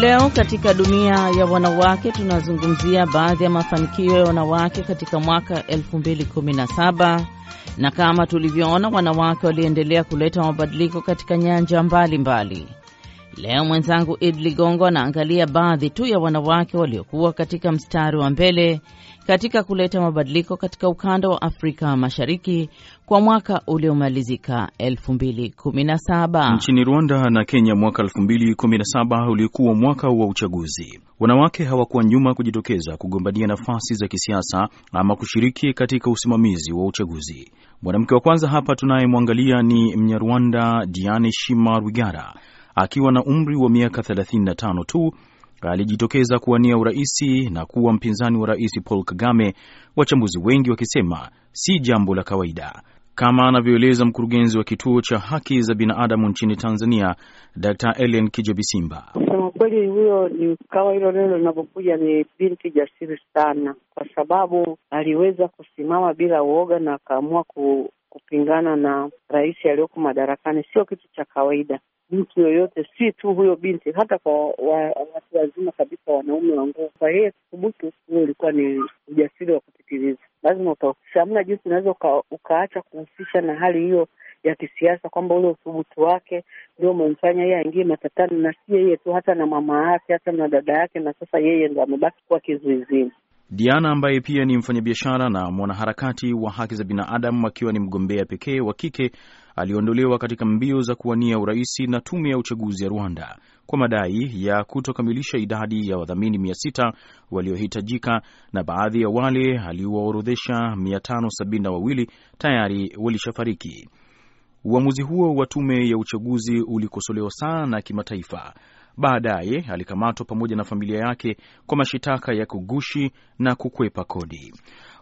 Leo katika dunia ya wanawake tunazungumzia baadhi ya mafanikio ya wanawake katika mwaka 2017 na kama tulivyoona, wanawake waliendelea kuleta mabadiliko katika nyanja mbalimbali mbali. Leo mwenzangu Id Ligongo anaangalia baadhi tu ya wanawake waliokuwa katika mstari wa mbele katika kuleta mabadiliko katika ukanda wa Afrika Mashariki kwa mwaka uliomalizika 2017. Nchini Rwanda na Kenya, mwaka 2017 ulikuwa mwaka wa uchaguzi. Wanawake hawakuwa nyuma kujitokeza kugombania nafasi za kisiasa ama kushiriki katika usimamizi wa uchaguzi. Mwanamke wa kwanza hapa tunayemwangalia ni Mnyarwanda Diane Shima Rwigara akiwa na umri wa miaka 35 tu alijitokeza kuwania uraisi na kuwa mpinzani wa rais Paul Kagame, wachambuzi wengi wakisema si jambo la kawaida, kama anavyoeleza mkurugenzi wa kituo cha haki za binadamu nchini Tanzania, Dr. Ellen Kijobisimba. Kusema kweli, huyo ni kama hilo neno linavyokuja, ni binti jasiri sana, kwa sababu aliweza kusimama bila uoga na akaamua ku, kupingana na rais aliyoko madarakani. Sio kitu cha kawaida mtu yoyote, si tu huyo binti, hata kwa watu wazima kabisa, wanaume wa nguvu. Kwa yeye kuthubutu, huo ulikuwa ni ujasiri wa kupitiliza. Lazima utahusisha, hamna jinsi unaweza uka, ukaacha kuhusisha na hali hiyo ya kisiasa, kwamba ule uthubutu wake ndio umemfanya yeye aingie matatani, na si yeye tu, hata na mama yake, hata na dada yake, na sasa yeye ndo amebaki kuwa kizuizini. Diana ambaye pia ni mfanyabiashara na mwanaharakati wa haki za binadamu akiwa ni mgombea pekee wa kike aliondolewa katika mbio za kuwania uraisi na tume ya uchaguzi ya Rwanda kwa madai ya kutokamilisha idadi ya wadhamini mia sita waliohitajika na baadhi ya wale aliowaorodhesha mia tano sabini na wawili tayari walishafariki. Uamuzi huo wa tume ya uchaguzi ulikosolewa sana kimataifa. Baadaye alikamatwa pamoja na familia yake kwa mashitaka ya kugushi na kukwepa kodi.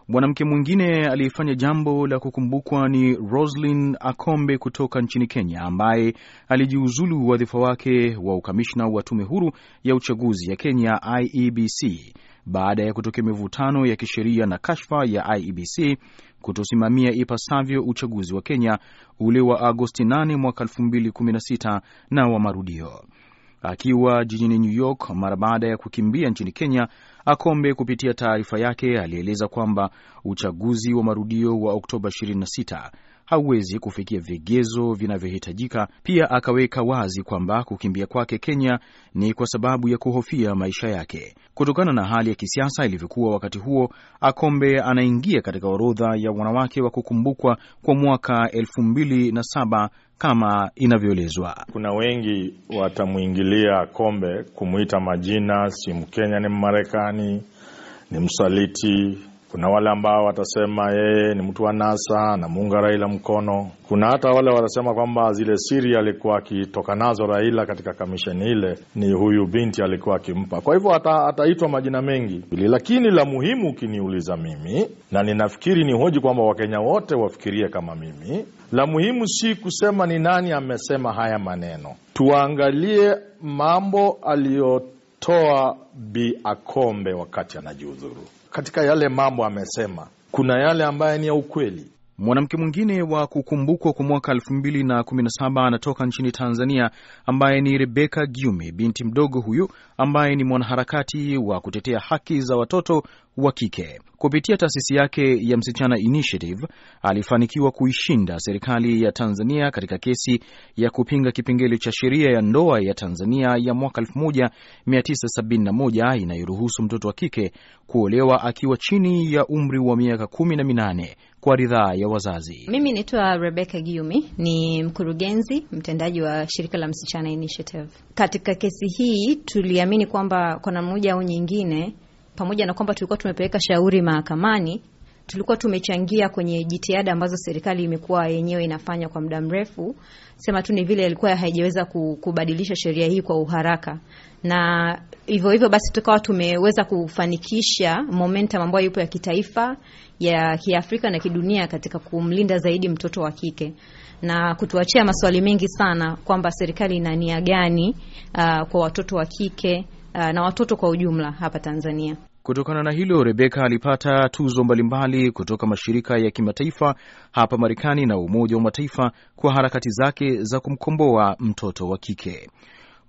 Mwanamke mwingine aliyefanya jambo la kukumbukwa ni Roslyn Akombe kutoka nchini Kenya, ambaye alijiuzulu wadhifa wake wa ukamishna wa tume huru ya uchaguzi ya Kenya, IEBC, baada ya kutokea mivutano ya kisheria na kashfa ya IEBC kutosimamia ipasavyo uchaguzi wa Kenya ule wa Agosti 8 mwaka 2016 na wa marudio. Akiwa jijini New York mara baada ya kukimbia nchini Kenya, Akombe kupitia taarifa yake alieleza kwamba uchaguzi wa marudio wa Oktoba 26 hauwezi kufikia vigezo vinavyohitajika. Pia akaweka wazi kwamba kukimbia kwake Kenya ni kwa sababu ya kuhofia maisha yake kutokana na hali ya kisiasa ilivyokuwa wakati huo. Akombe anaingia katika orodha ya wanawake wa kukumbukwa kwa mwaka elfu mbili na saba kama inavyoelezwa. Kuna wengi watamwingilia Akombe kumwita majina, si Mkenya, ni Mmarekani, ni msaliti kuna wale ambao watasema yeye ni mtu wa NASA anamuunga Raila mkono. Kuna hata wale watasema kwamba zile siri alikuwa akitoka nazo Raila katika kamisheni ile ni huyu binti alikuwa akimpa. Kwa hivyo ataitwa majina mengi, lakini la muhimu ukiniuliza mimi, na ninafikiri ni hoji kwamba Wakenya wote wafikirie kama mimi, la muhimu si kusema ni nani amesema haya maneno, tuangalie mambo aliyotoa Bi Akombe wakati anajiudhuru katika yale mambo amesema, kuna yale ambaye ni ya ukweli. Mwanamke mwingine wa kukumbukwa kwa mwaka 2017 anatoka nchini Tanzania, ambaye ni Rebeka Gyumi, binti mdogo huyu ambaye ni mwanaharakati wa kutetea haki za watoto wa kike. Kupitia taasisi yake ya Msichana Initiative alifanikiwa kuishinda serikali ya Tanzania katika kesi ya kupinga kipengele cha sheria ya ndoa ya Tanzania ya mwaka 1971 inayoruhusu mtoto wa kike kuolewa akiwa chini ya umri wa miaka kumi na minane kwa ridhaa ya wazazi. Mimi naitwa Rebecca Giumi, ni mkurugenzi mtendaji wa shirika la Msichana Initiative. Katika kesi hii tuliamini kwamba kwa namna moja au nyingine pamoja na kwamba tulikuwa tumepeleka shauri mahakamani, tulikuwa tumechangia kwenye jitihada ambazo serikali imekuwa yenyewe inafanya kwa muda mrefu. Sema tu ni vile ilikuwa haijaweza kubadilisha sheria hii kwa uharaka, na hivyo hivyo basi tukawa tumeweza kufanikisha momentum ambayo ipo ya kitaifa, ya kiafrika na kidunia katika kumlinda zaidi mtoto wa kike na kutuachia maswali mengi sana kwamba serikali ina nia gani uh, kwa watoto wa kike uh, na watoto kwa ujumla hapa Tanzania. Kutokana na hilo, Rebeka alipata tuzo mbalimbali kutoka mashirika ya kimataifa hapa Marekani na Umoja wa Mataifa kwa harakati zake za kumkomboa mtoto wa kike.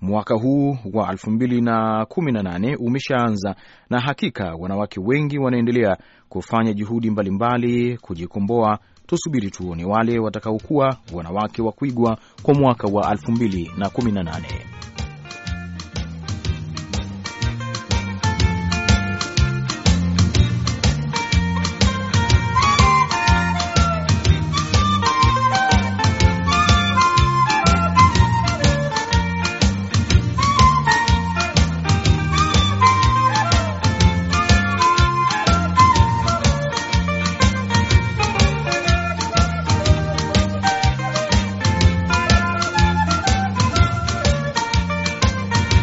Mwaka huu wa 2018 umeshaanza na hakika wanawake wengi wanaendelea kufanya juhudi mbalimbali kujikomboa. Tusubiri tuone wale watakaokuwa wanawake wa kuigwa kwa mwaka wa 2018.